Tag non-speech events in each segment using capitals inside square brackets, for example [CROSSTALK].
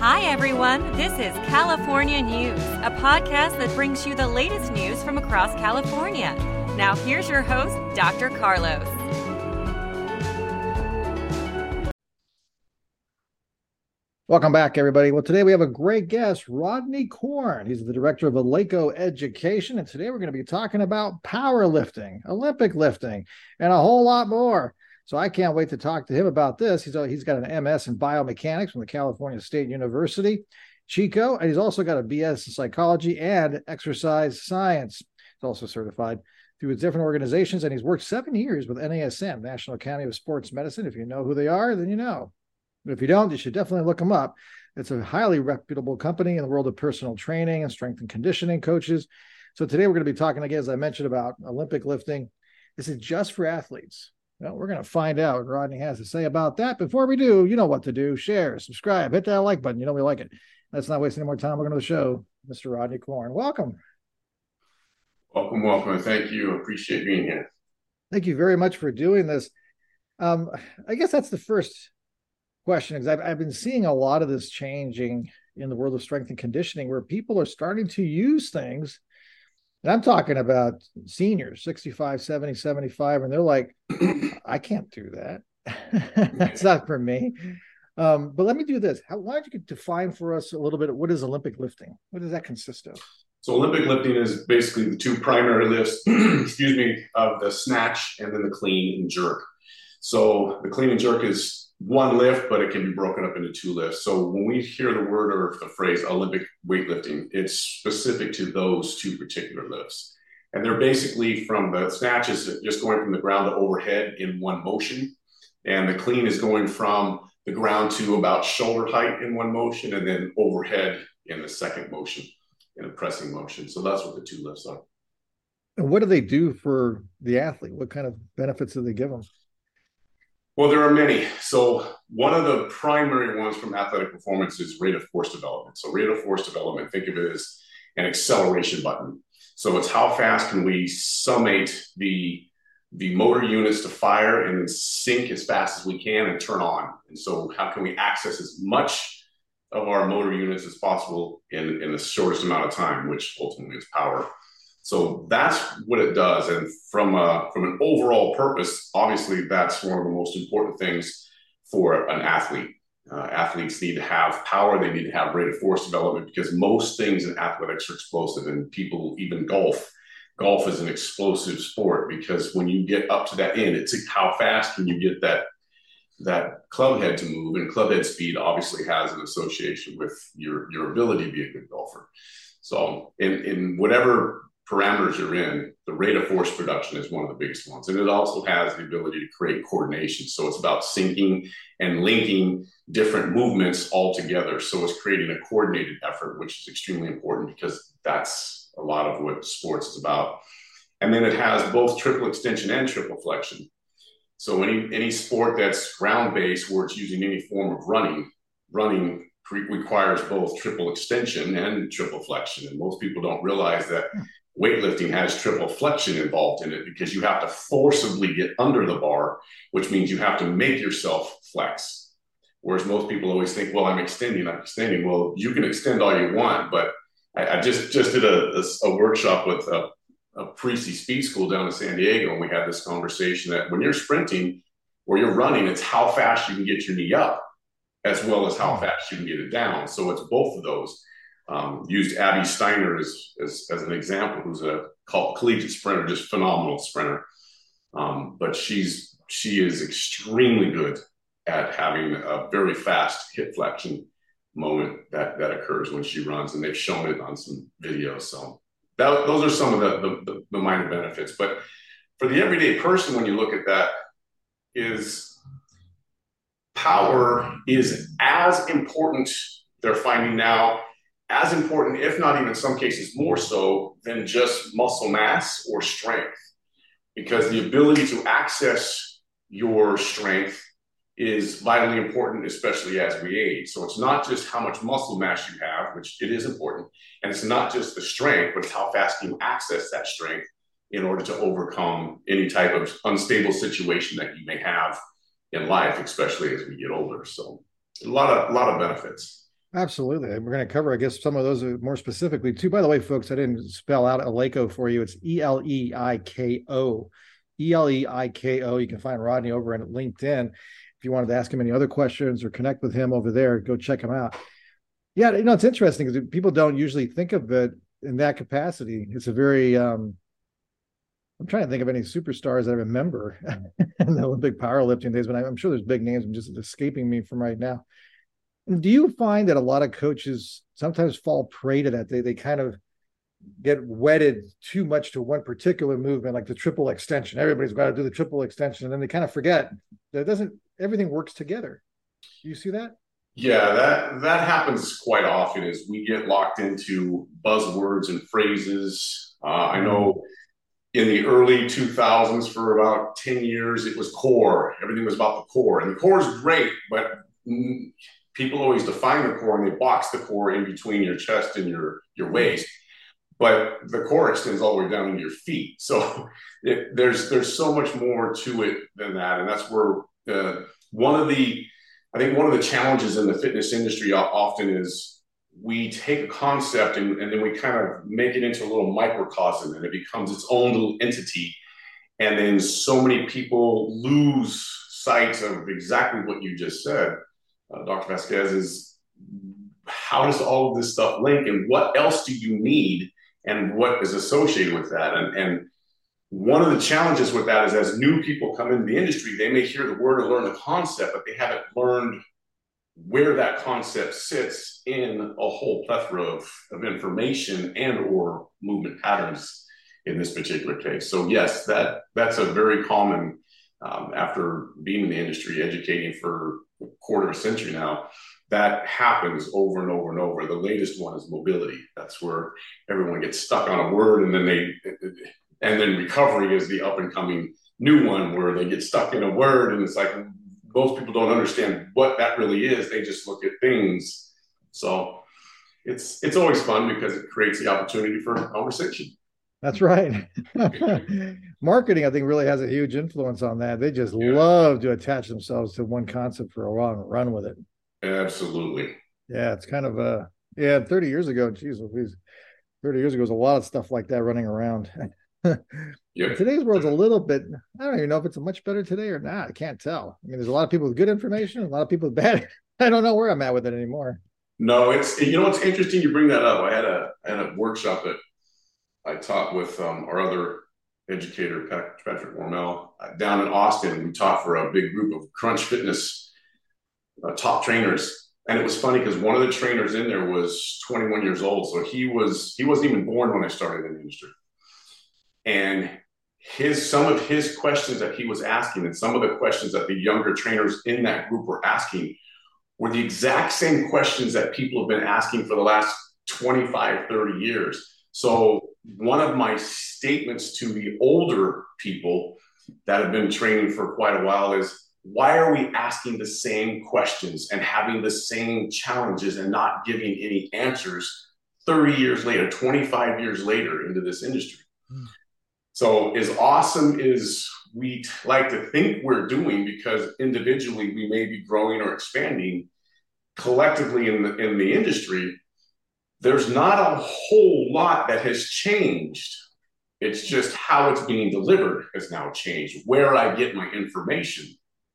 Hi everyone. This is California News, a podcast that brings you the latest news from across California. Now here's your host, Dr. Carlos. Welcome back, everybody. Well, today we have a great guest, Rodney Corn. He's the director of Eleiko Education, and today we're going to be talking about powerlifting, Olympic lifting, and a whole lot more. So I can't wait to talk to him about this. He's uh, he's got an MS in biomechanics from the California State University, Chico, and he's also got a BS in psychology and exercise science. He's also certified through his different organizations, and he's worked seven years with NASM, National Academy of Sports Medicine. If you know who they are, then you know. But if you don't, you should definitely look them up. It's a highly reputable company in the world of personal training and strength and conditioning coaches. So today we're going to be talking again, as I mentioned, about Olympic lifting. This is just for athletes. Well, we're going to find out what Rodney has to say about that. Before we do, you know what to do. Share, subscribe, hit that like button. You know we like it. Let's not waste any more time. We're going to the show. Mr. Rodney Corn, welcome. Welcome, welcome. Thank you. Appreciate being here. Thank you very much for doing this. Um, I guess that's the first question because I've, I've been seeing a lot of this changing in the world of strength and conditioning where people are starting to use things and i'm talking about seniors 65 70 75 and they're like i can't do that. [LAUGHS] That's not for me. Um, but let me do this. How, why don't you define for us a little bit what is olympic lifting? What does that consist of? So olympic lifting is basically the two primary lifts [CLEARS THROAT] excuse me of the snatch and then the clean and jerk. So the clean and jerk is one lift, but it can be broken up into two lifts. So when we hear the word or the phrase Olympic weightlifting, it's specific to those two particular lifts. And they're basically from the snatch is just going from the ground to overhead in one motion. And the clean is going from the ground to about shoulder height in one motion and then overhead in the second motion in a pressing motion. So that's what the two lifts are. And what do they do for the athlete? What kind of benefits do they give them? Well, there are many. So, one of the primary ones from athletic performance is rate of force development. So, rate of force development, think of it as an acceleration button. So, it's how fast can we summate the the motor units to fire and sync as fast as we can and turn on. And so, how can we access as much of our motor units as possible in, in the shortest amount of time, which ultimately is power. So that's what it does. And from a, from an overall purpose, obviously that's one of the most important things for an athlete. Uh, athletes need to have power. They need to have rate of force development because most things in athletics are explosive. And people, even golf, golf is an explosive sport because when you get up to that end, it's how fast can you get that that club head to move and club head speed obviously has an association with your your ability to be a good golfer so in in whatever parameters you're in, the rate of force production is one of the biggest ones. And it also has the ability to create coordination. So it's about syncing and linking different movements all together. So it's creating a coordinated effort, which is extremely important because that's a lot of what sports is about. And then it has both triple extension and triple flexion. So any any sport that's ground based where it's using any form of running, running requires both triple extension and triple flexion. And most people don't realize that hmm. Weightlifting has triple flexion involved in it because you have to forcibly get under the bar, which means you have to make yourself flex. Whereas most people always think, well, I'm extending, I'm extending. Well, you can extend all you want, but I, I just just did a, a, a workshop with a, a Parisi speed school down in San Diego, and we had this conversation that when you're sprinting or you're running, it's how fast you can get your knee up as well as how hmm. fast you can get it down. So it's both of those um, used Abby Steiner as, as, as, an example, who's a collegiate sprinter, just phenomenal sprinter. Um, but she's she is extremely good at having a very fast hip flexion moment that that occurs when she runs, and they've shown it on some videos. So that, those are some of the, the, the minor benefits. But for the everyday person, when you look at that, is power is as important, they're finding now, as important, if not even in some cases more so, than just muscle mass or strength. Because the ability to access your strength is vitally important, especially as we age. So it's not just how much muscle mass you have, which it is important, and it's not just the strength, but it's how fast you access that strength in order to overcome any type of unstable situation that you may have in life, especially as we get older. So a lot of a lot of benefits. Absolutely. And we're going to cover, I guess, some of those more specifically too. By the way, folks, I didn't spell out Eleiko for you. It's E L E I K O. E L E I K O. You can find Rodney over at LinkedIn. If you wanted to ask him any other questions or connect with him over there, go check him out. Yeah, you know, it's interesting because people don't usually think of it in that capacity. It's a very, um, I'm trying to think of any superstars that I remember [LAUGHS] in the Olympic powerlifting days, but I'm sure there's big names. I'm just escaping me from right now. Do you find that a lot of coaches sometimes fall prey to that? They they kind of get wedded too much to one particular movement, like the triple extension. Everybody's got to do the triple extension, and then they kind of forget that doesn't everything works together. Do you see that? Yeah, that that happens quite often as we get locked into buzzwords and phrases. Uh, I know in the early 2000s for about 10 years it was core everything was about the core and the core is great but people always define the core and they box the core in between your chest and your your waist but the core extends all the way down into your feet. So [LAUGHS] it, there's there's so much more to it than that. And that's where uh, one of the i think one of the challenges in the fitness industry often is we take a concept and, and then we kind of make it into a little microcosm and it becomes its own little entity. And then so many people lose sight of exactly what you just said, uh, Dr. Vasquez, is how does all of this stuff link and what else do you need and what is associated with that? And, and one of the challenges with that is as new people come into the industry, they may hear the word or learn the concept, but they haven't learned where that concept sits in a whole plethora of, of information and or movement patterns in this particular case. So yes, that that's a very common um, after being in the industry, educating for quarter of a century now, that happens over and over and over. The latest one is mobility. That's where everyone gets stuck on a word and then they, and then recovery is the up and coming new one where they get stuck in a word and it's like, most people don't understand what that really is. They just look at things. So it's it's always fun because it creates the opportunity for conversation. That's right. [LAUGHS] Marketing, I think, really has a huge influence on that. They just yeah. love to attach themselves to one concept for a while and run with it. Absolutely. Yeah, it's kind of a yeah. Thirty years ago, geez, thirty years ago was a lot of stuff like that running around. [LAUGHS] Yeah. Today's world's a little bit, I don't even know if it's much better today or not. I can't tell. I mean, there's a lot of people with good information, a lot of people with bad. [LAUGHS] I don't know where I'm at with it anymore. No, it's, you know, it's interesting you bring that up. I had a, I had a workshop that I taught with um, our other educator, Patrick Wormel, uh, down in Austin. We taught for a big group of Crunch Fitness uh, top trainers. And it was funny because one of the trainers in there was 21 years old. So he was, he wasn't even born when I started in the industry. And his some of his questions that he was asking and some of the questions that the younger trainers in that group were asking were the exact same questions that people have been asking for the last 25 30 years so one of my statements to the older people that have been training for quite a while is why are we asking the same questions and having the same challenges and not giving any answers 30 years later 25 years later into this industry mm. So, as awesome as we like to think we're doing, because individually we may be growing or expanding, collectively in the in the industry, there's not a whole lot that has changed. It's just how it's being delivered has now changed. Where I get my information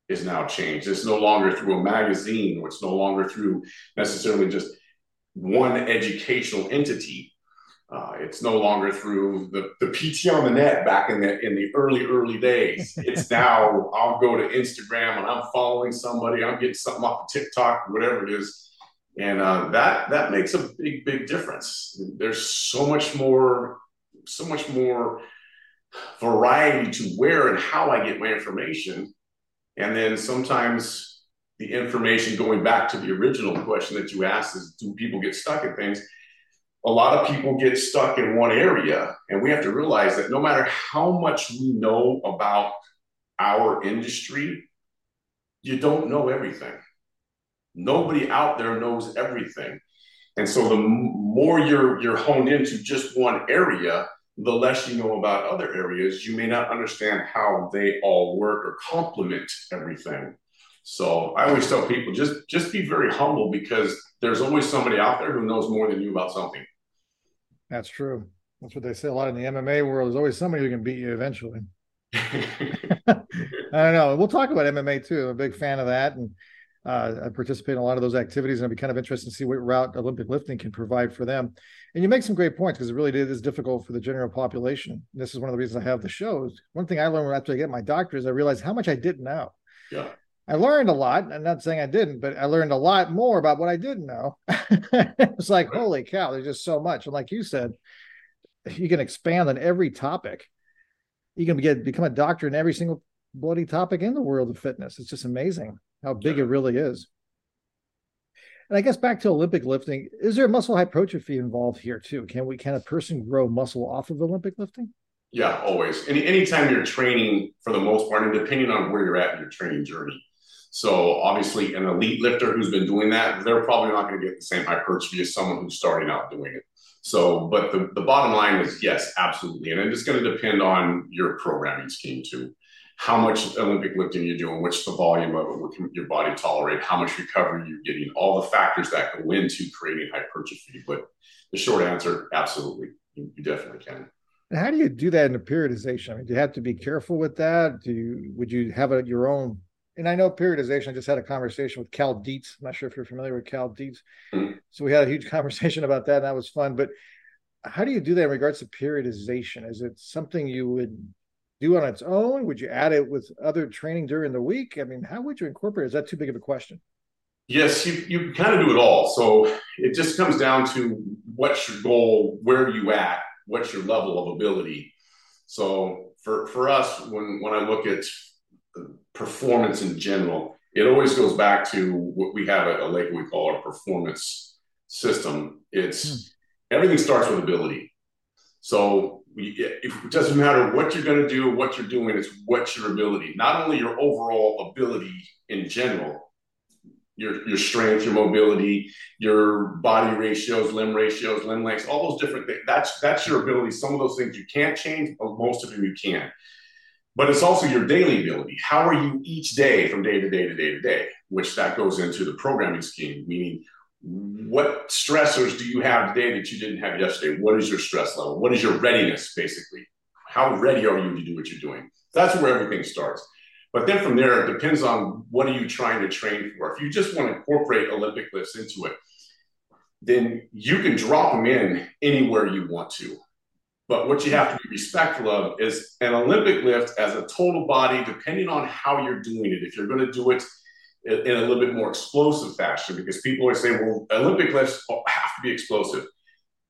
is now changed. It's no longer through a magazine, or it's no longer through necessarily just one educational entity uh, it's no longer through the, the PT on the net back in the in the early early days. [LAUGHS] It's now I'll go to Instagram and I'm following somebody. I'm getting something off of TikTok, whatever it is, and uh, that that makes a big big difference. There's so much more so much more variety to where and how I get my information, and then sometimes the information going back to the original question that you asked is do people get stuck in things? A lot of people get stuck in one area, and we have to realize that no matter how much we know about our industry, you don't know everything. Nobody out there knows everything. And so the more you're you're honed into just one area, the less you know about other areas. You may not understand how they all work or complement everything. So I always tell people just just be very humble because there's always somebody out there who knows more than you about something. That's true. That's what they say a lot in the MMA world. There's always somebody who can beat you eventually. [LAUGHS] [LAUGHS] I don't know. We'll talk about MMA too. I'm a big fan of that, and uh, I participate in a lot of those activities, and I'd be kind of interested to see what route Olympic lifting can provide for them. And you make some great points because it really is difficult for the general population. And this is one of the reasons I have the shows. One thing I learned after I get my doctor is I realized how much I didn't know. Yeah. I learned a lot. I'm not saying I didn't, but I learned a lot more about what I didn't know. [LAUGHS] it's like, holy cow, there's just so much. And like you said, you can expand on every topic. You can get become a doctor in every single bloody topic in the world of fitness. It's just amazing how big it really is. And I guess back to Olympic lifting, is there muscle hypertrophy involved here too? Can we can a person grow muscle off of Olympic lifting? Yeah, always. Any anytime you're training for the most part, and depending on where you're at in your training journey, so obviously, an elite lifter who's been doing that, they're probably not going to get the same hypertrophy as someone who's starting out doing it. So, but the, the bottom line is yes, absolutely. And it's going to depend on your programming scheme too. How much Olympic lifting you're doing, what's the volume of it, what can your body tolerate, how much recovery you're getting, all the factors that go into creating hypertrophy. But the short answer, absolutely. You, you definitely can. And how do you do that in a periodization? I mean, do you have to be careful with that? Do you would you have a, your own and I know periodization. I just had a conversation with Cal Dietz. I'm not sure if you're familiar with Cal Dietz. Mm-hmm. So we had a huge [LAUGHS] conversation about that, and that was fun. But how do you do that in regards to periodization? Is it something you would do on its own? Would you add it with other training during the week? I mean, how would you incorporate? It? Is that too big of a question? Yes, you, you kind of do it all. So it just comes down to what's your goal, where are you at, what's your level of ability. So for, for us, when, when I look at performance in general, it always goes back to what we have at Eleiko we call our performance system. It's hmm. everything starts with ability. So it doesn't matter what you're going to do, what you're doing, it's what's your ability. Not only your overall ability in general, your your strength, your mobility, your body ratios, limb ratios, limb lengths, all those different things. That's that's your ability. Some of those things you can't change, but most of them you can but it's also your daily ability. How are you each day from day to day to day to day, which that goes into the programming scheme, meaning what stressors do you have today that you didn't have yesterday? What is your stress level? What is your readiness, basically? How ready are you to do what you're doing? That's where everything starts. But then from there, it depends on what are you trying to train for. If you just want to incorporate Olympic lifts into it, then you can drop them in anywhere you want to. But what you have to be respectful of is an Olympic lift as a total body, depending on how you're doing it. If you're going to do it in a little bit more explosive fashion, because people always say, well, Olympic lifts have to be explosive.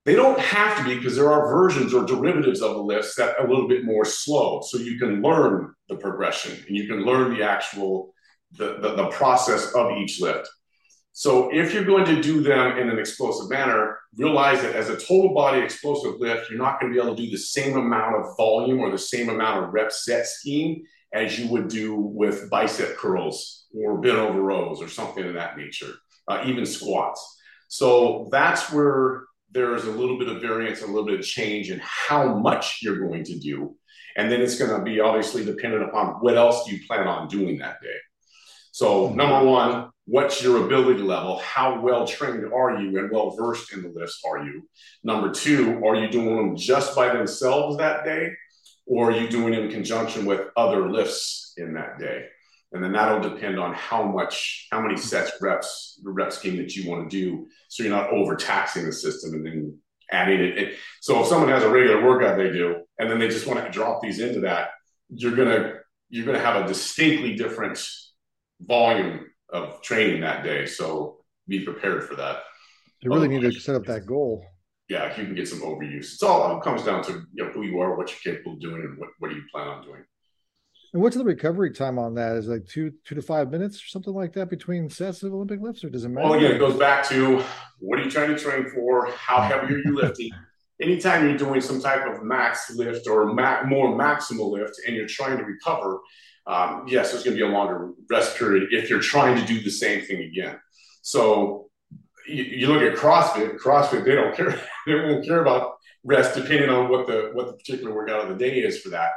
They don't have to be because there are versions or derivatives of the lifts that are a little bit more slow. So you can learn the progression and you can learn the actual the, the, the process of each lift. So if you're going to do them in an explosive manner, realize that as a total body explosive lift, you're not going to be able to do the same amount of volume or the same amount of rep set scheme as you would do with bicep curls or bent over rows or something of that nature, uh, even squats. So that's where there's a little bit of variance, a little bit of change in how much you're going to do. And then it's going to be obviously dependent upon what else do you plan on doing that day. So, number one, what's your ability level? How well trained are you and well versed in the lifts are you? Number two, are you doing them just by themselves that day? Or are you doing in conjunction with other lifts in that day? And then that'll depend on how much, how many sets, reps, the rep scheme that you want to do. So you're not overtaxing the system and then adding it. So if someone has a regular workout they do, and then they just want to drop these into that, you're gonna you're gonna have a distinctly different volume of training that day. So be prepared for that. You really need to set up that goal. Yeah, you can get some overuse. It's all it comes down to you know who you are, what you're capable of doing, and what, what do you plan on doing. And what's the recovery time on that? Is it like two two to five minutes or something like that between sets of Olympic lifts, or does it matter? Well, again, it goes back to what are you trying to train for? How heavy are you [LAUGHS] lifting? Anytime you're doing some type of max lift or ma- more maximal lift, and you're trying to recover, um, yes, there's going to be a longer rest period if you're trying to do the same thing again. So you, you look at CrossFit. CrossFit, they don't care. [LAUGHS] they won't care about rest depending on what the what the particular workout of the day is for that.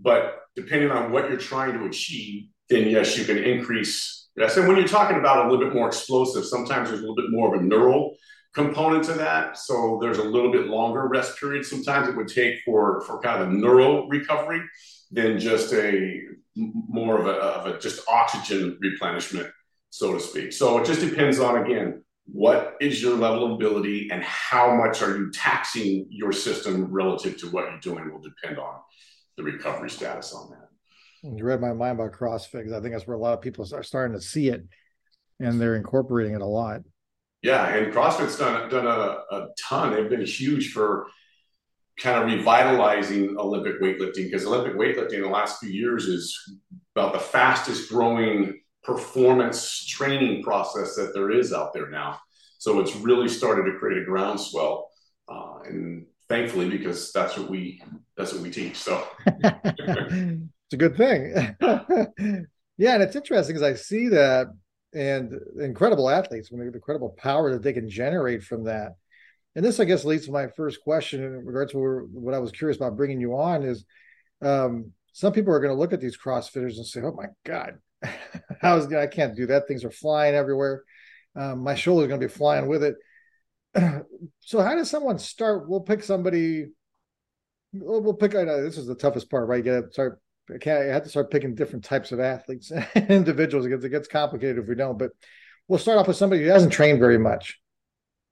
But depending on what you're trying to achieve, then yes, you can increase rest. And when you're talking about a little bit more explosive, sometimes there's a little bit more of a neural component to that. So there's a little bit longer rest period. Sometimes it would take for for kind of a neural recovery than just a more of a, of a just oxygen replenishment, so to speak. So it just depends on again what is your level of ability and how much are you taxing your system relative to what you're doing will depend on the recovery status on that. You read my mind about CrossFit because I think that's where a lot of people are starting to see it and they're incorporating it a lot. Yeah, and CrossFit's done done a, a ton. They've been huge for kind of revitalizing Olympic weightlifting because Olympic weightlifting in the last few years is about the fastest growing performance training process that there is out there now. So it's really started to create a groundswell, uh, and thankfully, because that's what we that's what we teach. So [LAUGHS] it's a good thing. [LAUGHS] yeah, and it's interesting because I see that and incredible athletes when they the incredible power that they can generate from that. And this, I guess, leads to my first question in regards to what I was curious about bringing you on is um, some people are going to look at these CrossFitters and say, "Oh my God, [LAUGHS] how's I can't do that. Things are flying everywhere. Um, my shoulder's going to be flying with it." [CLEARS THROAT] so, how does someone start? We'll pick somebody. We'll, we'll pick. I know this is the toughest part, right? You got to start I can't. I have to start picking different types of athletes, [LAUGHS] and individuals. It gets, it gets complicated if we don't. But we'll start off with somebody who hasn't trained very much.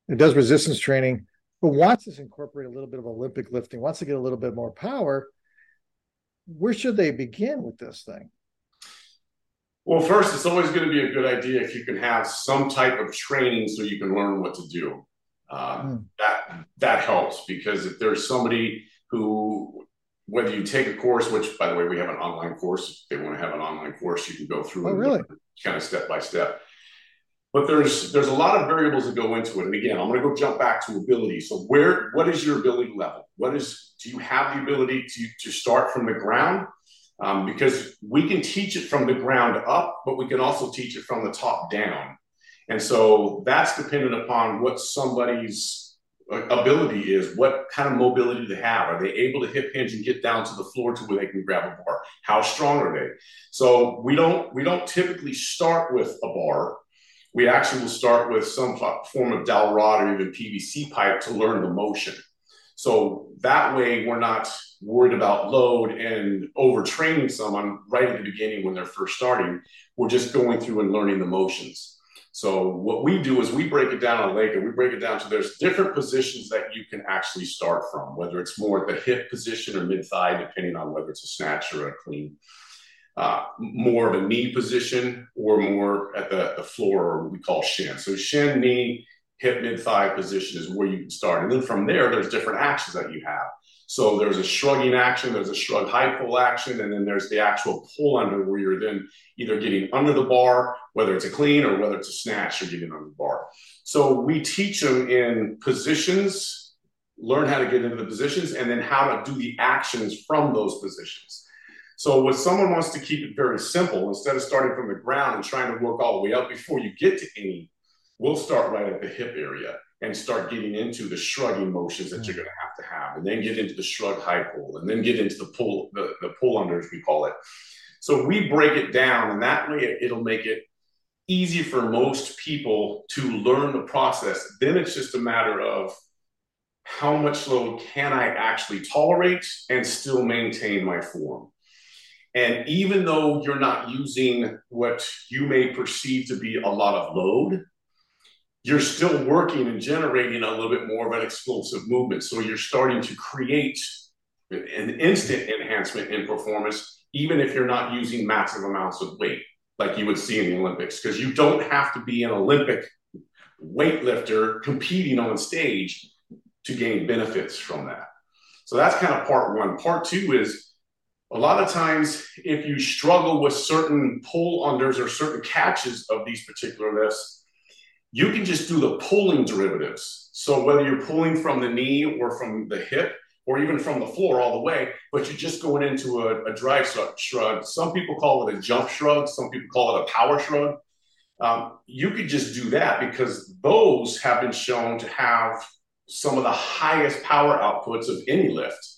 It does resistance training, but wants to incorporate a little bit of Olympic lifting. Wants to get a little bit more power. Where should they begin with this thing? Well, first, it's always going to be a good idea if you can have some type of training so you can learn what to do. Mm. That that helps because if there's somebody who whether you take a course, which by the way, we have an online course. If they want to have an online course, you can go through oh, really? kind of step by step. But there's there's a lot of variables that go into it. And again, I'm going to go jump back to ability. So where what is your ability level? What is do you have the ability to to start from the ground? Um, because we can teach it from the ground up, but we can also teach it from the top down. And so that's dependent upon what somebody's uh, ability is what kind of mobility they have. Are they able to hip hinge and get down to the floor to where they can grab a bar? How strong are they? So we don't we don't typically start with a bar. We actually will start with some form of dowel rod or even pvc pipe to learn the motion. So that way we're not worried about load and overtraining someone right at the beginning when they're first starting. We're just going through and learning the motions so what we do is we break it down on Lake, and we break it down to there's different positions that you can actually start from, whether it's more at the hip position or mid thigh, depending on whether it's a snatch or a clean. Uh, more of a knee position or more at the, the floor or what we call shin. So shin, knee, hip, mid thigh position is where you can start. And then from there, there's different actions that you have. So there's a shrugging action, there's a shrug high pull action, and then there's the actual pull under where you're then either getting under the bar, whether it's a clean or whether it's a snatch, you're getting under the bar. So we teach them in positions, learn how to get into the positions, and then how to do the actions from those positions. So if someone wants to keep it very simple, instead of starting from the ground and trying to work all the way up before you get to any, we'll start right at the hip area and start getting into the shrugging motions that you're going to have to have, and then get into the shrug high pull, and then get into the pull, the, the pull under, as we call it. So we break it down, and that way it'll make it easy for most people to learn the process. Then it's just a matter of how much load can I actually tolerate and still maintain my form. And even though you're not using what you may perceive to be a lot of load, you're still working and generating a little bit more of an explosive movement. So you're starting to create an instant enhancement in performance, even if you're not using massive amounts of weight like you would see in the Olympics, because you don't have to be an Olympic weightlifter competing on stage to gain benefits from that. So that's kind of part one. Part two is a lot of times, if you struggle with certain pull unders or certain catches of these particular lifts, you can just do the pulling derivatives. So whether you're pulling from the knee or from the hip or even from the floor all the way, but you're just going into a, a drive shrug. Some people call it a jump shrug. Some people call it a power shrug. Um, you could just do that because those have been shown to have some of the highest power outputs of any lift.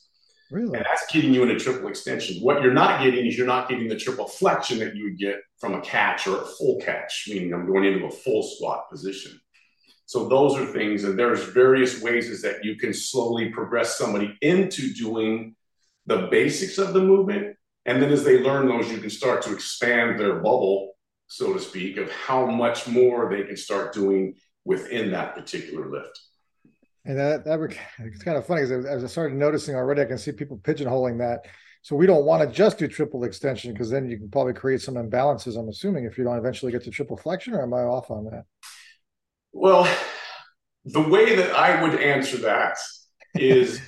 Really? And that's getting you in a triple extension. What you're not getting is you're not getting the triple flexion that you would get from a catch or a full catch, meaning I'm going into a full squat position. So those are things, and there's various ways is that you can slowly progress somebody into doing the basics of the movement. And then as they learn those, you can start to expand their bubble, so to speak, of how much more they can start doing within that particular lift. And that, that it's kind of funny I, as I started noticing already, I can see people pigeonholing that. So we don't want to just do triple extension because then you can probably create some imbalances. I'm assuming if you don't eventually get to triple flexion, or am I off on that? Well, the way that I would answer that is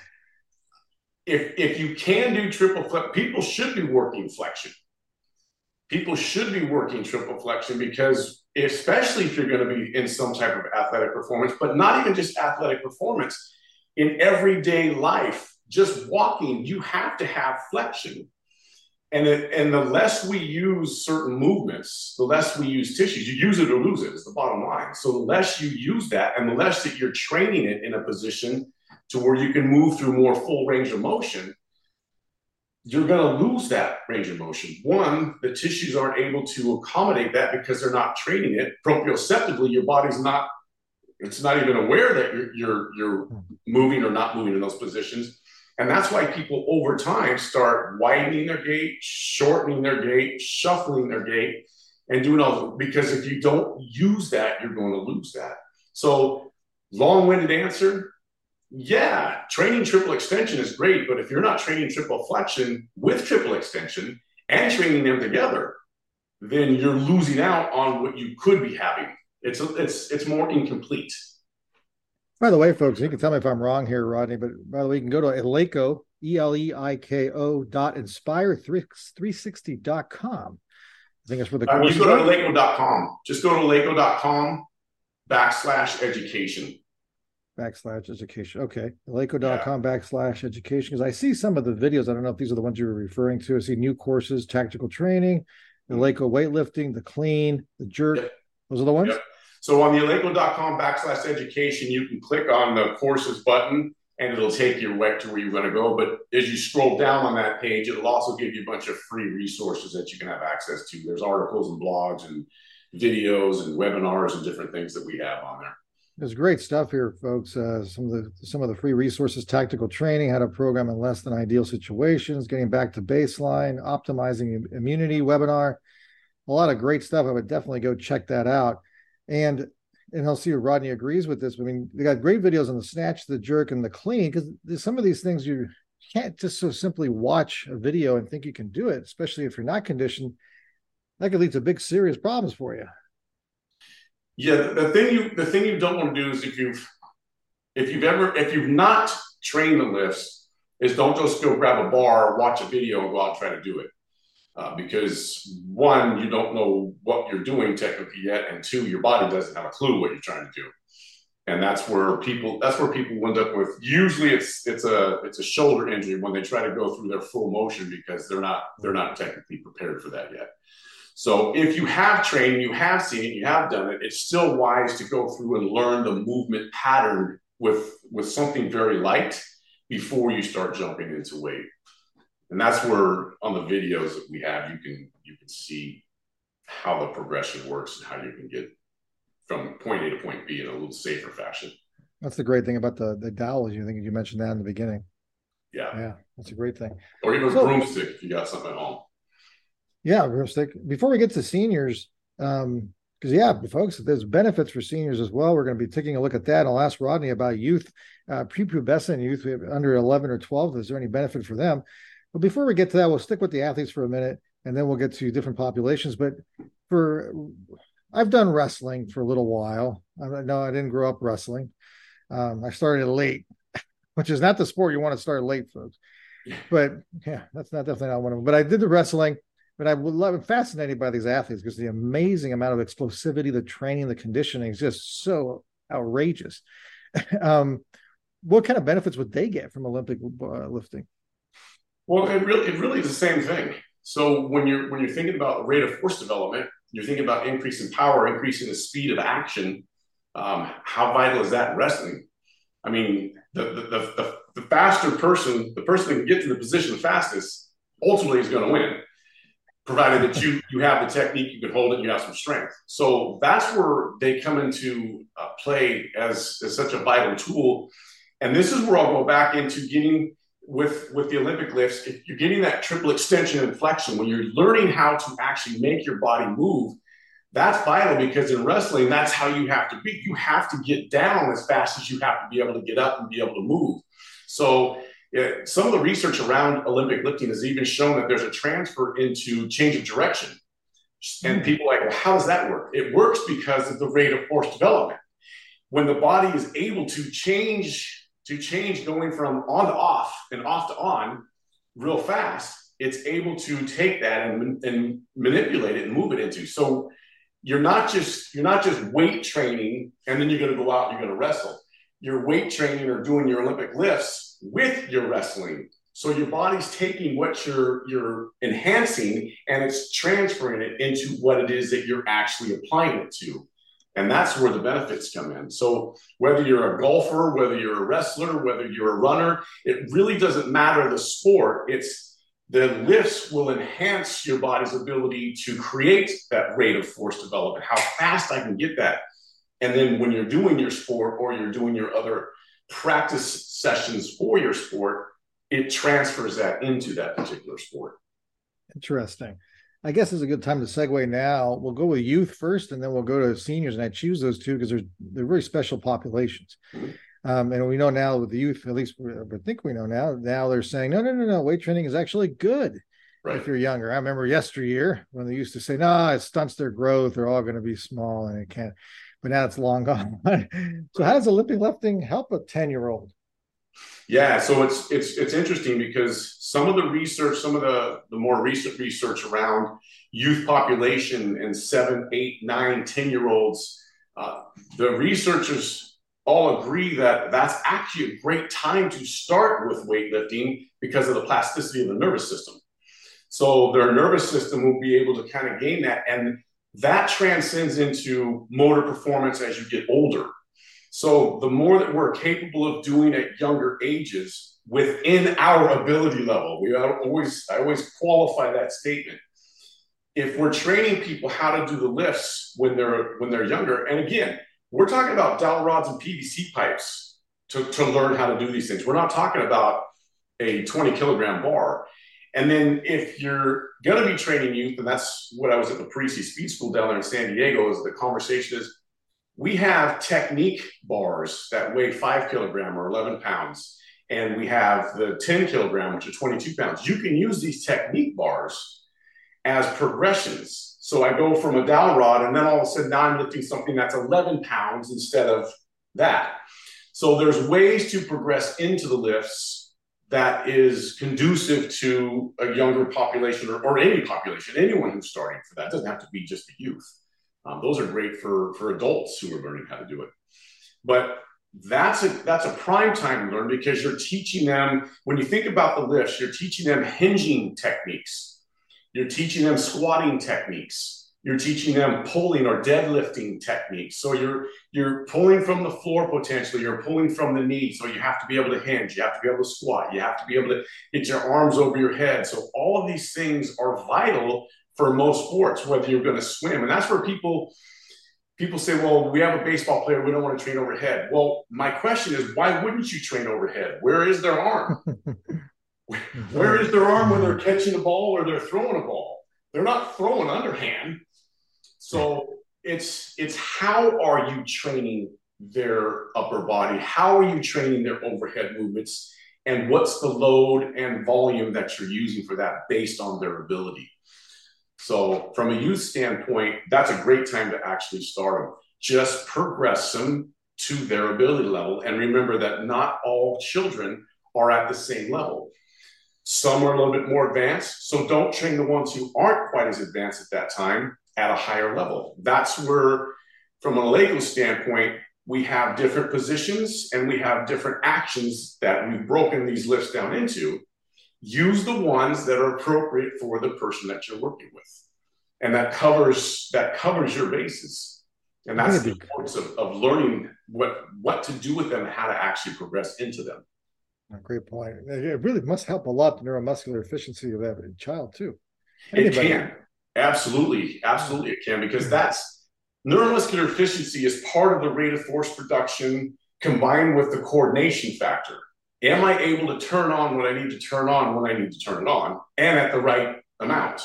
if if you can do triple flexion, people should be working flexion. People should be working triple flexion because especially if you're going to be in some type of athletic performance, but not even just athletic performance. In everyday life, just walking, you have to have flexion. And, it, and the less we use certain movements, the less we use tissues. You use it or lose it is the bottom line. So the less you use that and the less that you're training it in a position to where you can move through more full range of motion, you're going to lose that range of motion. One, the tissues aren't able to accommodate that because they're not training it proprioceptively. Your body's not it's not even aware that you're you're you're hmm. moving or not moving in those positions. And that's why people over time start widening their gait, shortening their gait, shuffling their gait, and doing all because if you don't use that, you're going to lose that. So long-winded answer, yeah, training triple extension is great, but if you're not training triple flexion with triple extension and training them together, then you're losing out on what you could be having. It's it's it's more incomplete. By the way, folks, you can tell me if I'm wrong here, Rodney, but by the way, you can go to Eleiko, E L E I K O dot inspire360.com. I think that's where the um, You go to Eleiko.com. Just go to Eleiko.com backslash education backslash education. Okay. Eleiko.com yeah. backslash education. Because I see some of the videos. I don't know if these are the ones you were referring to. I see new courses, tactical training, mm-hmm. Eleiko weightlifting, the clean, the jerk. Yep. Those are the ones? Yep. So on the Eleiko.com backslash education, you can click on the courses button and it'll take you right to where you're going to go. But as you scroll down on that page, it'll also give you a bunch of free resources that you can have access to. There's articles and blogs and videos and webinars and different things that we have on there. There's great stuff here, folks. Uh, some of the some of the free resources, tactical training, how to program in less than ideal situations, getting back to baseline, optimizing immunity webinar. A lot of great stuff. I would definitely go check that out. And and I'll see if Rodney agrees with this. I mean, they got great videos on the snatch, the jerk, and the clean because some of these things you can't just so simply watch a video and think you can do it, especially if you're not conditioned. That could lead to big serious problems for you. Yeah, the thing you the thing you don't want to do is if you've if you've ever if you've not trained the lifts, is don't just go grab a bar, watch a video, and go out and try to do it. Uh, because one, you don't know what you're doing technically yet, and two, your body doesn't have a clue what you're trying to do. And that's where people that's where people end up with. Usually, it's it's a it's a shoulder injury when they try to go through their full motion because they're not they're not technically prepared for that yet. So if you have trained, you have seen it, you have done it, it's still wise to go through and learn the movement pattern with, with something very light before you start jumping into weight. And that's where on the videos that we have, you can you can see how the progression works and how you can get from point A to point B in a little safer fashion. That's the great thing about the the dowels. You think you mentioned that in the beginning. Yeah, yeah, that's a great thing. Or even so, a broomstick if you got something at home. Yeah, broomstick. Before we get to seniors, um, because yeah, folks, there's benefits for seniors as well. We're going to be taking a look at that. I'll ask Rodney about youth, uh, prepubescent youth, we have under 11 or 12. Is there any benefit for them? But before we get to that, we'll stick with the athletes for a minute, and then we'll get to different populations. But for I've done wrestling for a little while. I know I didn't grow up wrestling. Um, I started late, [LAUGHS] which is not the sport you want to start late, folks. but yeah, that's not definitely not one of them. But I did the wrestling, but I would love fascinated by these athletes because the amazing amount of explosivity, the training, the conditioning is just so outrageous. [LAUGHS] um, what kind of benefits would they get from Olympic uh, lifting? Well, it really, it really is the same thing. So when you're when you're thinking about rate of force development, you're thinking about increasing power, increasing the speed of action. Um, how vital is that in wrestling? I mean, the, the the, the faster person, the person that can get to the position the fastest, ultimately is going to win, provided that you you have the technique, you can hold it, you have some strength. So that's where they come into uh, play as, as such a vital tool. And this is where I'll go back into getting with with the Olympic lifts, if you're getting that triple extension and flexion, when you're learning how to actually make your body move, that's vital because in wrestling, that's how you have to be. You have to get down as fast as you have to be able to get up and be able to move. So yeah, some of the research around Olympic lifting has even shown that there's a transfer into change of direction. And hmm. people are like, well, how does that work? It works because of the rate of force development. When the body is able to change to change going from on to off and off to on real fast, it's able to take that and, and manipulate it and move it into. So you're not just you're not just weight training and then you're going to go out and you're going to wrestle. You're weight training or doing your Olympic lifts with your wrestling. So your body's taking what you're you're enhancing and it's transferring it into what it is that you're actually applying it to. And that's where the benefits come in. So, whether you're a golfer, whether you're a wrestler, whether you're a runner, it really doesn't matter the sport. It's the lifts will enhance your body's ability to create that rate of force development, how fast I can get that. And then when you're doing your sport or you're doing your other practice sessions for your sport, it transfers that into that particular sport. Interesting. I guess it's a good time to segue now. We'll go with youth first, and then we'll go to seniors. And I choose those two because they're they're very special populations. Um, and we know now with the youth, at least I think we know now. Now they're saying, no, no, no, no. Weight training is actually good right. if you're younger. I remember yesteryear when they used to say, no, it stunts their growth. They're all going to be small, and it can't. But now it's long gone. [LAUGHS] so how does Olympic lifting help a ten year old? Yeah, so it's it's it's interesting because some of the research, some of the the more recent research around youth population and seven, eight, nine, ten year olds, uh, the researchers all agree that that's actually a great time to start with weightlifting because of the plasticity of the nervous system. So their nervous system will be able to kind of gain that, and that transcends into motor performance as you get older. So the more that we're capable of doing at younger ages within our ability level, we always I always qualify that statement. If we're training people how to do the lifts when they're when they're younger, and again, we're talking about dowel rods and PVC pipes to, to learn how to do these things. We're not talking about a 20 kilogram bar. And then if you're going to be training youth, and that's what I was at the Parisi Speed School down there in San Diego, is the conversation is we have technique bars that weigh five kilogram or 11 pounds. And we have the 10 kilogram, which are 22 pounds. You can use these technique bars as progressions. So I go from a dowel rod, and then all of a sudden now I'm lifting something that's 11 pounds instead of that. So there's ways to progress into the lifts that is conducive to a younger population or, or any population, anyone who's starting for that. It doesn't have to be just the youth. Um, those are great for for adults who are learning how to do it. But that's a that's a prime time to learn because you're teaching them when you think about the lifts, you're teaching them hinging techniques, you're teaching them squatting techniques, you're teaching them pulling or deadlifting techniques. So you're you're pulling from the floor potentially, you're pulling from the knee. So you have to be able to hinge, you have to be able to squat, you have to be able to get your arms over your head. So all of these things are vital for most sports, whether you're going to swim. And that's where people people say, well, we have a baseball player, we don't want to train overhead. Well, my question is, why wouldn't you train overhead? Where is their arm? [LAUGHS] Where is their arm when they're catching a ball or they're throwing a ball? They're not throwing underhand. So it's it's how are you training their upper body? How are you training their overhead movements? And what's the load and volume that you're using for that based on their ability? So, from a youth standpoint, that's a great time to actually start them. Just progress them to their ability level. And remember that not all children are at the same level. Some are a little bit more advanced. So don't train the ones who aren't quite as advanced at that time at a higher level. That's where, from an Eleiko standpoint, we have different positions and we have different actions that we've broken these lifts down into. Use the ones that are appropriate for the person that you're working with. And that covers that covers your bases. And that's the importance of, of learning what what to do with them how to actually progress into them. Great point. It really must help a lot the neuromuscular efficiency of every child too. Anybody. It can. Absolutely. Absolutely it can because that's neuromuscular efficiency is part of the rate of force production combined with the coordination factor. Am I able to turn on what I need to turn on when I need to turn it on and at the right amount?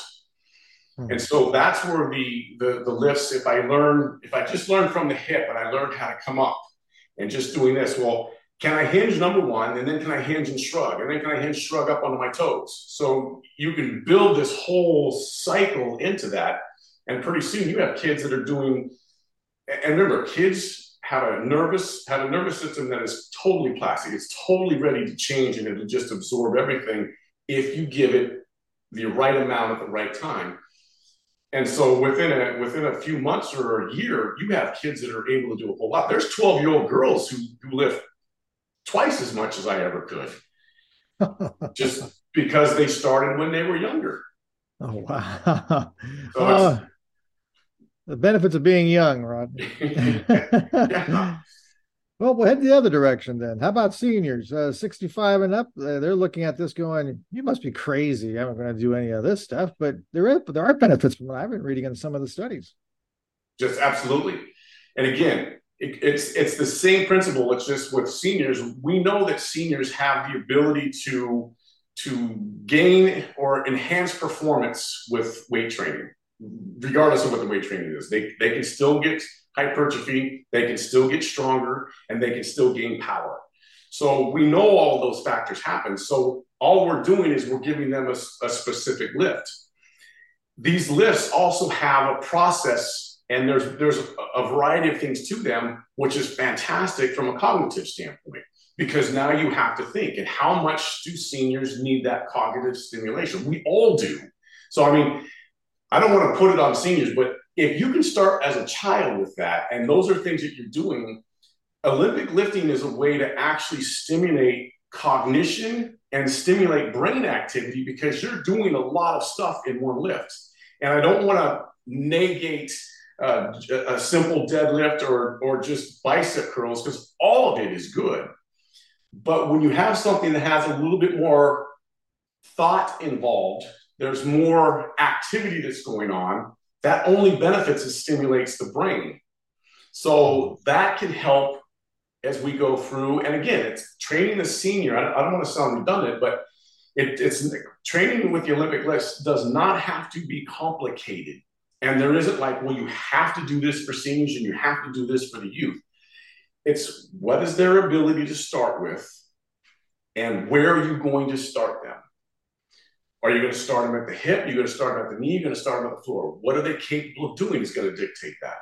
Hmm. And so that's where the, the the lifts, if I learn, if I just learn from the hip and I learn how to come up and just doing this, well, can I hinge number one, and then can I hinge and shrug, and then can I hinge shrug up onto my toes? So you can build this whole cycle into that, and pretty soon you have kids that are doing. And remember, kids have a nervous have a nervous system that is totally plastic. It's totally ready to change and it'll just absorb everything if you give it the right amount at the right time. And so within a within a few months or a year, you have kids that are able to do a whole lot. There's 12 year old girls who, who lift twice as much as I ever could, [LAUGHS] just because they started when they were younger. Oh wow! So [LAUGHS] oh, the benefits of being young, Rod. yeah. [LAUGHS] Well, we'll head the other direction then. How about seniors, uh, 65 and up? Uh, they're looking at this going, you must be crazy. I'm not going to do any of this stuff. But there, is, there are benefits from what I've been reading in some of the studies. Just absolutely. And again, it, it's it's the same principle. It's just with seniors. We know that seniors have the ability to to gain or enhance performance with weight training, regardless of what the weight training is. They they can still get hypertrophy, they can still get stronger, and they can still gain power. So we know all those factors happen. So all we're doing is we're giving them a, a specific lift. These lifts also have a process and there's there's a variety of things to them which is fantastic from a cognitive standpoint because now you have to think and how much do seniors need that cognitive stimulation? We all do. So i mean i don't want to put it on seniors but if you can start as a child with that and those are things that you're doing olympic lifting is a way to actually stimulate cognition and stimulate brain activity because you're doing a lot of stuff in one lift. And i don't want to negate uh, a simple deadlift or or just bicep curls because all of it is good. But when you have something that has a little bit more thought involved, there's more activity that's going on. That only benefits and stimulates the brain. So that can help as we go through. And again, it's training the senior. I, I don't want to sound redundant, but it, it's training with the Olympic lifts does not have to be complicated. And there isn't like, well, you have to do this for seniors and you have to do this for the youth. It's what is their ability to start with and where are you going to start them? Are you going to start them at the hip? You're going to start them at the knee? You're going to start them at the floor? What are they capable of doing is going to dictate that.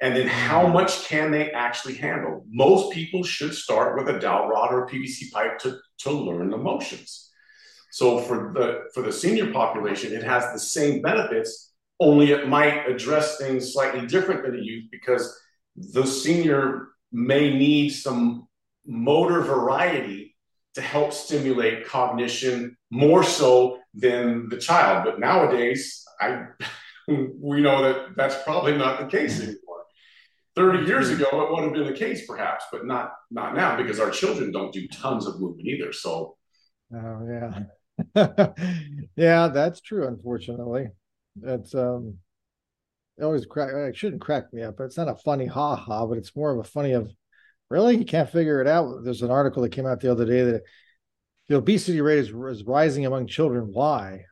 And then how mm-hmm. much can they actually handle? Most people should start with a dowel rod or a PVC pipe to, to learn the motions. So for the for the senior population, it has the same benefits only it might address things slightly different than a youth because the senior may need some motor variety to help stimulate cognition more so than the child. But nowadays, I [LAUGHS] we know that that's probably not the case anymore. 30 years ago, it would have been the case, perhaps, but not not now because our children don't do tons of movement either. So, oh yeah, [LAUGHS] yeah, that's true. Unfortunately, it's um it always crack it shouldn't crack me up, but it's not a funny ha ha, but it's more of a funny of really you can't figure it out. There's an article that came out the other day that the obesity rate is, is rising among children. Why?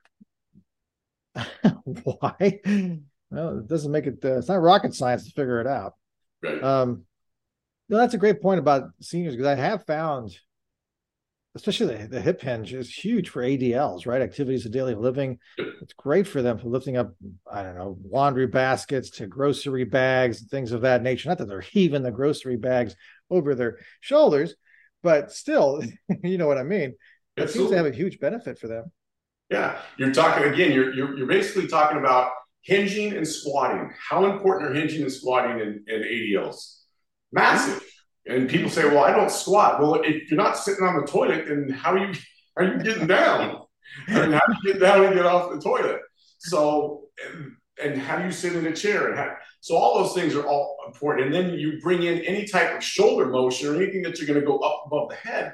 [LAUGHS] Why? Well, it doesn't make it. Uh, it's not rocket science to figure it out. Right. Um, no, that's a great point about seniors because I have found especially the, the hip hinge is huge for ADLs, right? Activities of daily living. It's great for them for lifting up, I don't know, laundry baskets to grocery bags and things of that nature. Not that they're heaving the grocery bags over their shoulders, but still, [LAUGHS] you know what I mean. It seems to have a huge benefit for them. Yeah, you're talking again. You're you're, you're basically talking about hinging and squatting. How important are hinging and squatting in, in ADLs? Massive. And people say, "Well, I don't squat." Well, if you're not sitting on the toilet, then how are you are you getting down? I mean, how do you get down and get off the toilet? So, and, and how do you sit in a chair? And how, so all those things are all important. And then you bring in any type of shoulder motion or anything that you're going to go up above the head.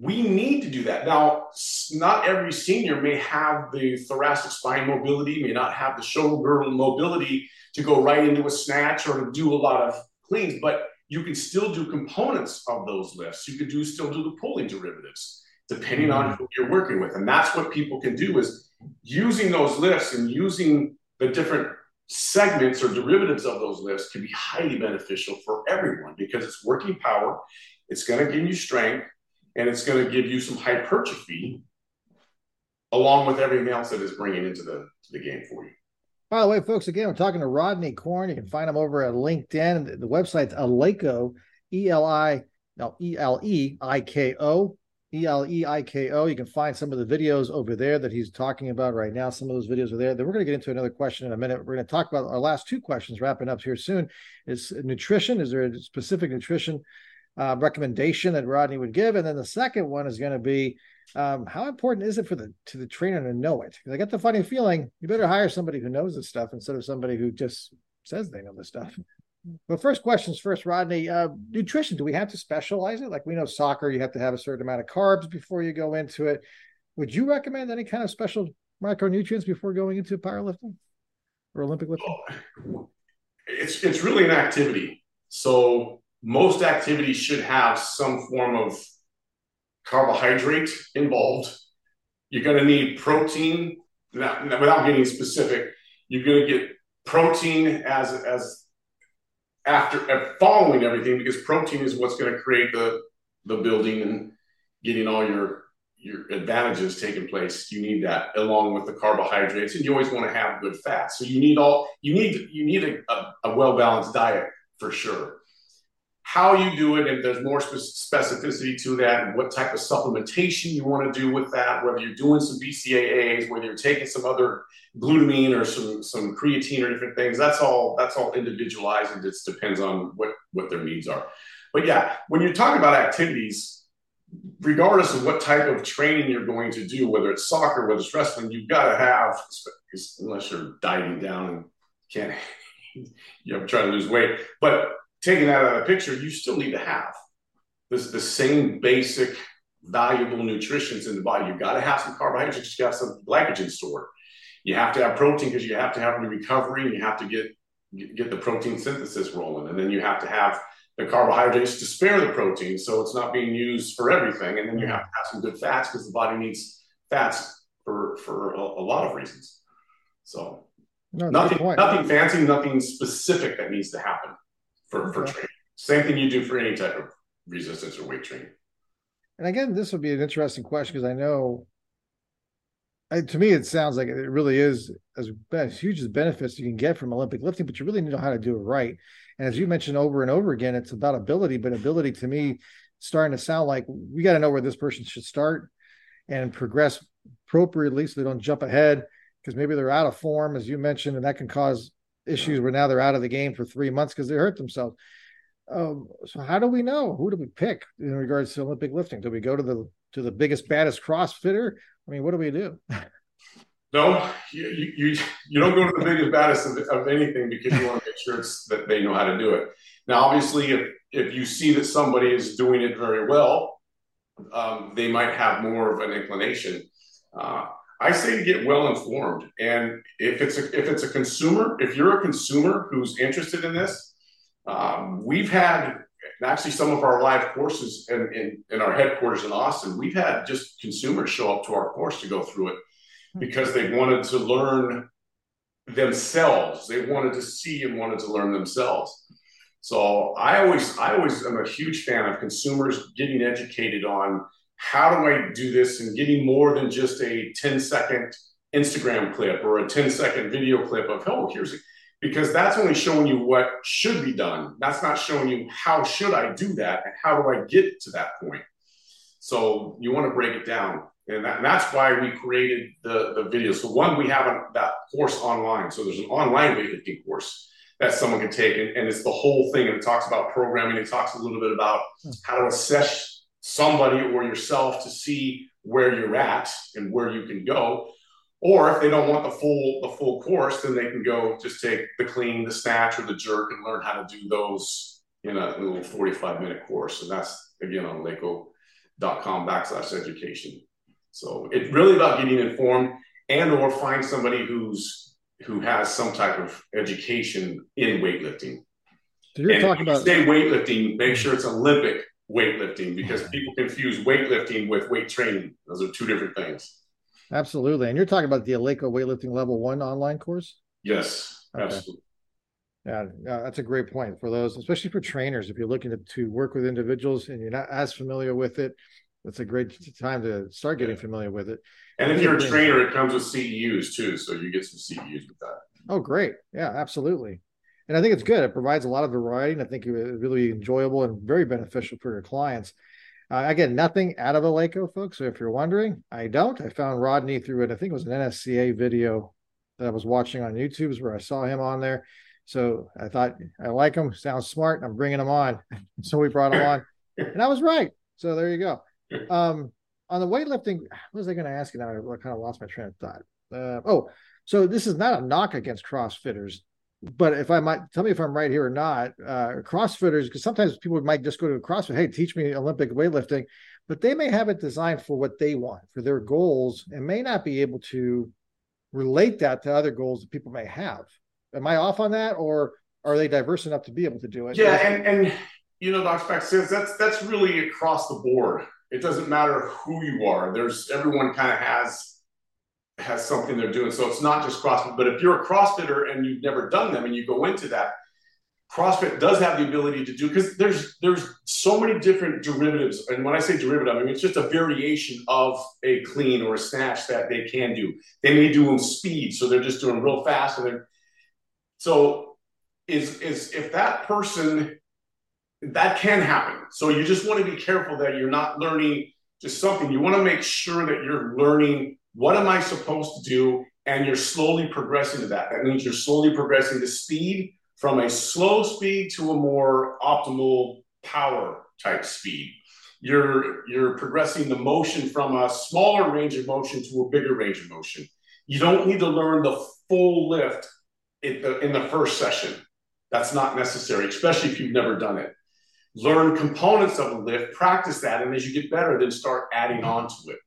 We need to do that. Now, not every senior may have the thoracic spine mobility, may not have the shoulder mobility to go right into a snatch or to do a lot of cleans, but you can still do components of those lifts. You could do still do the pulling derivatives, depending on mm-hmm. who you're working with. And that's what people can do is using those lifts and using the different segments or derivatives of those lifts can be highly beneficial for everyone because it's working power, it's going to give you strength, and it's going to give you some hypertrophy along with everything else that is bringing into the, the game for you. By the way, folks, again, we're talking to Rodney Corn. You can find him over at LinkedIn. The website's Eleiko, E L I, no, E L E I K O, E L E I K O. You can find some of the videos over there that he's talking about right now. Some of those videos are there. Then we're going to get into another question in a minute. We're going to talk about our last two questions, wrapping up here soon. Is nutrition? Is there a specific nutrition uh, recommendation that Rodney would give? And then the second one is going to be um, how important is it for the to the trainer to know it? Because I get the funny feeling you better hire somebody who knows this stuff instead of somebody who just says they know this stuff. But first questions first, Rodney. Uh, nutrition, do we have to specialize it? Like we know soccer, you have to have a certain amount of carbs before you go into it. Would you recommend any kind of special micronutrients before going into powerlifting or Olympic lifting? It's it's really an activity. So most activities should have some form of carbohydrate involved. You're going to need protein. Now, without getting specific, you're going to get protein as as after uh, following everything because protein is what's going to create the the building and getting all your your advantages taking place you need that along with the carbohydrates and you always want to have good fats so you need all you need you need a, a, a well balanced diet for sure how you do it and there's more specificity to that and what type of supplementation you want to do with that whether you're doing some bcaas whether you're taking some other glutamine or some some creatine or different things that's all that's all individualized and it just depends on what what their needs are. But yeah when you're talking about activities regardless of what type of training you're going to do whether it's soccer whether it's wrestling you've got to have unless you're dieting down and can't [LAUGHS] you know trying to lose weight but taking that out of the picture, you still need to have this the same basic valuable nutritions in the body. You've got to have some carbohydrates, you got some glycogen stored. You have to have protein because you have to have the recovery and you have to get get the protein synthesis rolling. And then you have to have the carbohydrates to spare the protein so it's not being used for everything. And then you have to have some good fats because the body needs fats for for a, a lot of reasons. So no, nothing nothing fancy, nothing specific that needs to happen for, for training. Same thing you do for any type of resistance or weight training. And again, this would be an interesting question because I know, I, to me, it sounds like it really is as, as huge as benefits you can get from Olympic lifting, but you really need to know how to do it right. And as you mentioned over and over again, it's about ability, but ability to me starting to sound like we got to know where this person should start and progress appropriately so they don't jump ahead because maybe they're out of form, as you mentioned, and that can cause issues where now they're out of the game for three months because they hurt themselves. Um, so how do we know who do we pick in regards to Olympic lifting? Do we go to the to the biggest baddest CrossFitter? I mean, what do we do? No, you, you you don't go to the biggest baddest of, of anything because you want to make sure it's that they know how to do it. Now, obviously, if if you see that somebody is doing it very well, um, they might have more of an inclination. Uh, I say to get well informed. And if it's a, if it's a consumer, if you're a consumer who's interested in this, um, we've had actually some of our live courses in, in, in, our headquarters in Austin. We've had just consumers show up to our course to go through it because they wanted to learn themselves. They wanted to see and wanted to learn themselves. So I always I always am a huge fan of consumers getting educated on how do I do this and getting more than just a 10 second Instagram clip or a 10 second video clip of, oh, here's it. Because that's only showing you what should be done. That's not showing you how should I do that and how do I get to that point. So you want to break it down. And, that, and that's why we created the, the video. So one, we have a, that course online. So there's an online weightlifting course that someone can take, and, and it's the whole thing. And it talks about programming. It talks a little bit about hmm. how to assess somebody or yourself to see where you're at and where you can go. Or if they don't want the full the full course, then they can go just take the clean, the snatch, or the jerk, and learn how to do those in a little 45 minute course. And that's again on Eleiko.com backslash education. So it's really about getting informed and or find somebody who's who has some type of education in weightlifting. So you're and talking about say weightlifting, make sure it's Olympic weightlifting because [LAUGHS] people confuse weightlifting with weight training. Those are two different things. absolutely, and you're talking about the Eleiko weightlifting level one online course. Yes, Okay. absolutely. Yeah, yeah, that's a great point for those, especially for trainers. If you're looking to, to work with individuals and you're not as familiar with it, that's a great time to start getting familiar with it. And if you're a trainer, it comes with CEUs too, so you get some CEUs with that. Oh, great. Yeah, absolutely. And I think it's good. It provides a lot of variety, and I think it's really enjoyable and very beneficial for your clients. Uh, I get nothing out of Eleiko, folks. So if you're wondering, I don't. I found Rodney through it. I think it was an NSCA video that I was watching on YouTube, is where I saw him on there. So I thought I like him, sounds smart. I'm bringing him on. [LAUGHS] So we brought him on, and I was right. So there you go. Um, on the weightlifting, what was I going to ask you now? I kind of lost my train of thought. Uh, oh, so this is not a knock against CrossFitters, but if I might tell me if I'm right here or not, uh, CrossFitters, because sometimes people might just go to CrossFit, hey, teach me Olympic weightlifting, but they may have it designed for what they want, for their goals, and may not be able to relate that to other goals that people may have. Am I off on that, or are they diverse enough to be able to do it? Yeah, and and you know, Dr. Says that's that's really across the board. It doesn't matter who you are. There's everyone kind of has has something they're doing. So it's not just CrossFit, but if you're a CrossFitter and you've never done them and you go into that, CrossFit does have the ability to do because there's there's so many different derivatives. And when I say derivative, I mean it's just a variation of a clean or a snatch that they can do. They may do them speed, so they're just doing real fast. And they're so is is if that person that can happen. So you just want to be careful that you're not learning just something. You want to make sure that you're learning what am I supposed to do, and you're slowly progressing to that. That means you're slowly progressing to speed from a slow speed to a more optimal power type speed. You're you're progressing the motion from a smaller range of motion to a bigger range of motion. You don't need to learn the full lift in the, in the first session. That's not necessary, especially if you've never done it. Learn components of a lift, practice that, and as you get better, then start adding on to it.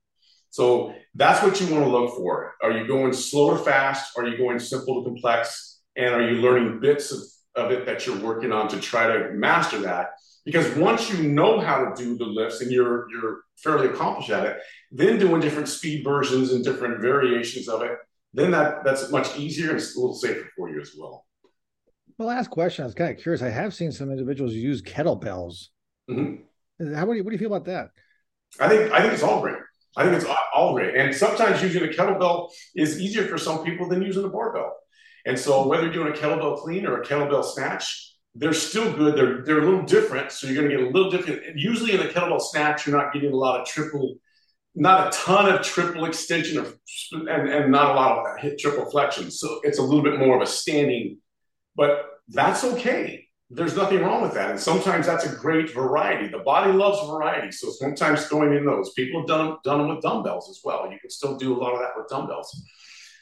So that's what you want to look for. Are you going slow or fast? Are you going simple to complex? And are you learning bits of, of it that you're working on to try to master that? Because once you know how to do the lifts and you're you're fairly accomplished at it, then doing different speed versions and different variations of it, then that that's much easier and it's a little safer for you as well. The last question, I was kind of curious. I have seen some individuals use kettlebells. Mhm. How what do you what do you feel about that? I think I think it's all great. I think it's all- great. And sometimes using a kettlebell is easier for some people than using a barbell. And so whether you're doing a kettlebell clean or a kettlebell snatch, they're still good. They're they're a little different. So you're going to get a little different. Usually in a kettlebell snatch, you're not getting a lot of triple, not a ton of triple extension of, and, and not a lot of hit triple flexion. So it's a little bit more of a standing, but that's okay. There's nothing wrong with that. And sometimes that's a great variety. The body loves variety. So sometimes throwing in those. People have done, done them with dumbbells as well. You can still do a lot of that with dumbbells.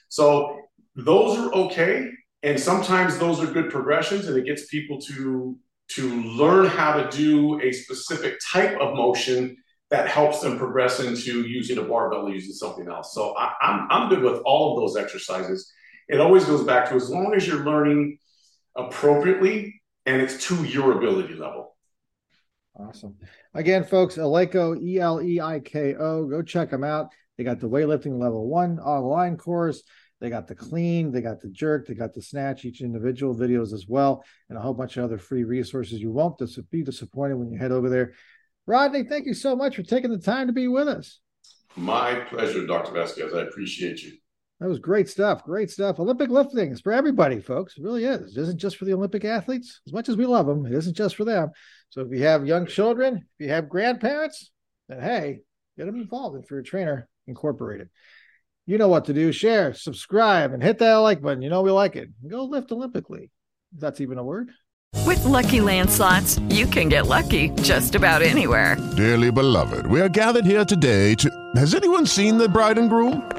So those are okay. And sometimes those are good progressions and it gets people to to learn how to do a specific type of motion that helps them progress into using a barbell or using something else. So I, I'm, I'm good with all of those exercises. It always goes back to as long as you're learning appropriately and it's to your ability level. Awesome. Again, folks, Eleiko, E L E I K O. Go check them out. They got the weightlifting level one online course. They got the clean, they got the jerk, they got the snatch, each individual videos as well, and a whole bunch of other free resources. You won't be disappointed when you head over there. Rodney, thank you so much for taking the time to be with us. My pleasure, Dr. Vasquez. I appreciate you. That was great stuff. Great stuff. Olympic lifting is for everybody, folks. It really is. It isn't just for the Olympic athletes. As much as we love them, it isn't just for them. So if you have young children, if you have grandparents, then hey, Get them involved in for your trainer incorporated. You know what to do. Share, subscribe, and hit that like button. You know we like it. Go lift Olympically. If that's even a word. With Lucky Land slots, you can get lucky just about anywhere. Dearly beloved, we are gathered here today to. Has anyone seen the bride and groom?